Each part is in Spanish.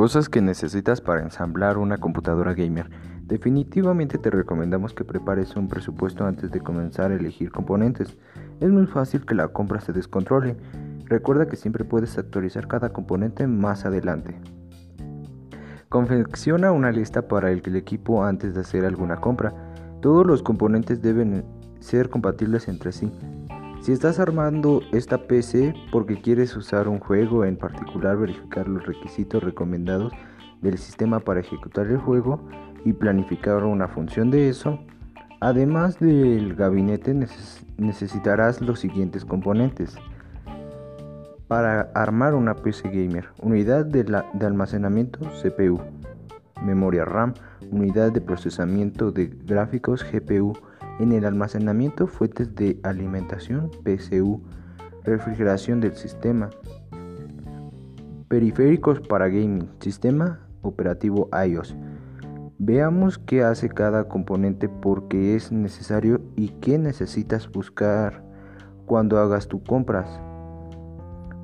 Cosas que necesitas para ensamblar una computadora gamer. Definitivamente te recomendamos que prepares un presupuesto antes de comenzar a elegir componentes. Es muy fácil que la compra se descontrole. Recuerda que siempre puedes actualizar cada componente más adelante. Confecciona una lista para el equipo antes de hacer alguna compra. Todos los componentes deben ser compatibles entre sí. Si estás armando esta PC porque quieres usar un juego en particular, verificar los requisitos recomendados del sistema para ejecutar el juego y planificar una función de eso. Además del gabinete necesitarás los siguientes componentes. Para armar una PC gamer, unidad de, almacenamiento CPU, memoria RAM, unidad de procesamiento de gráficos GPU, en el almacenamiento, fuentes de alimentación, PCU, refrigeración del sistema, periféricos para gaming, sistema operativo iOS. Veamos qué hace cada componente porque es necesario y qué necesitas buscar cuando hagas tus compras.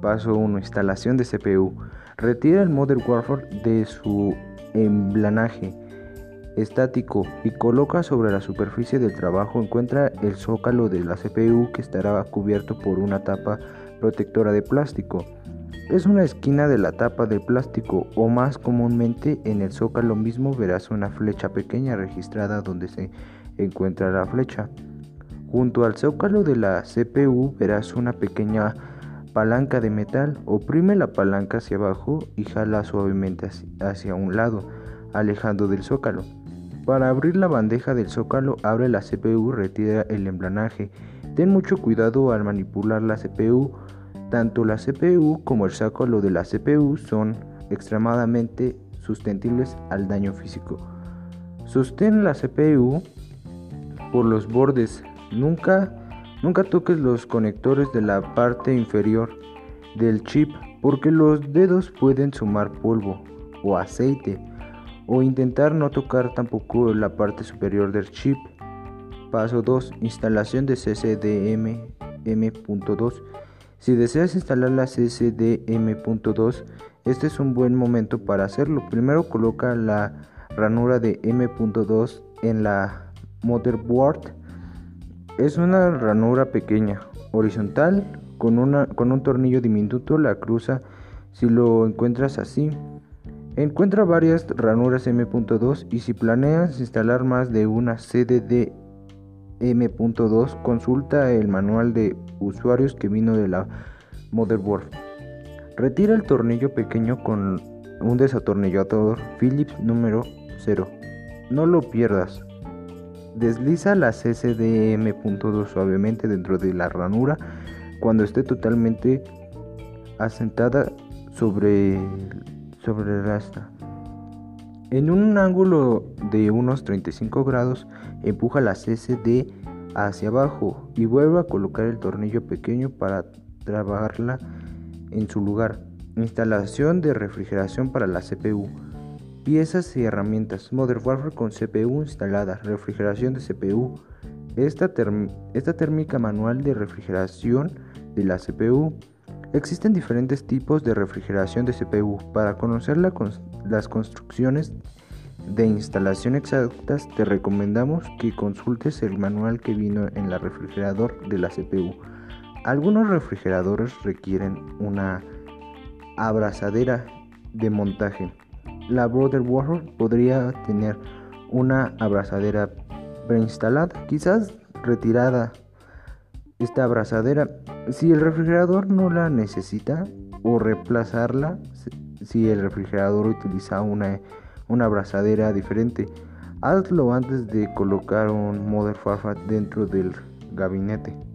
Paso 1. Instalación de CPU. Retira el Modern Warfare de su emblanaje estático y coloca sobre la superficie del trabajo encuentra el zócalo de la CPU que estará cubierto por una tapa protectora de plástico. Es una esquina de la tapa de plástico o más comúnmente en el zócalo mismo verás una flecha pequeña registrada donde se encuentra la flecha. Junto al zócalo de la CPU verás una pequeña palanca de metal. Oprime la palanca hacia abajo y jala suavemente hacia un lado, alejando del zócalo. Para abrir la bandeja del zócalo, abre la CPU, retira el emblanaje. Ten mucho cuidado al manipular la CPU. Tanto la CPU como el zócalo de la CPU son extremadamente sustentables al daño físico. Sostén la CPU por los bordes. Nunca, nunca toques los conectores de la parte inferior del chip porque los dedos pueden sumar polvo o aceite o intentar no tocar tampoco la parte superior del chip. Paso 2. Instalación de CCDM M.2. Si deseas instalar la CCDM.2, este es un buen momento para hacerlo. Primero coloca la ranura de M.2 en la motherboard. Es una ranura pequeña, horizontal, con, una, con un tornillo diminuto. La cruza si lo encuentras así. Encuentra varias ranuras M.2 y si planeas instalar más de una CDD M.2, consulta el manual de usuarios que vino de la motherboard. Retira el tornillo pequeño con un desatornillador Phillips número 0. No lo pierdas. Desliza la CCD M.2 suavemente dentro de la ranura cuando esté totalmente asentada sobre sobre el asta. En un ángulo de unos 35 grados, empuja la CCD hacia abajo y vuelve a colocar el tornillo pequeño para trabajarla en su lugar. Instalación de refrigeración para la CPU. Piezas y herramientas. Modern Warfare con CPU instalada. Refrigeración de CPU. Esta, esta térmica manual de refrigeración de la CPU. Existen diferentes tipos de refrigeración de CPU. Para conocer las construcciones de instalación exactas, te recomendamos que consultes el manual que vino en la refrigerador de la CPU. Algunos refrigeradores requieren una abrazadera de montaje. La Brother Warhol podría tener una abrazadera preinstalada, quizás retirada esta abrazadera si el refrigerador no la necesita o reemplazarla si el refrigerador utiliza una, una abrazadera diferente hazlo antes de colocar un Modern Farfat dentro del gabinete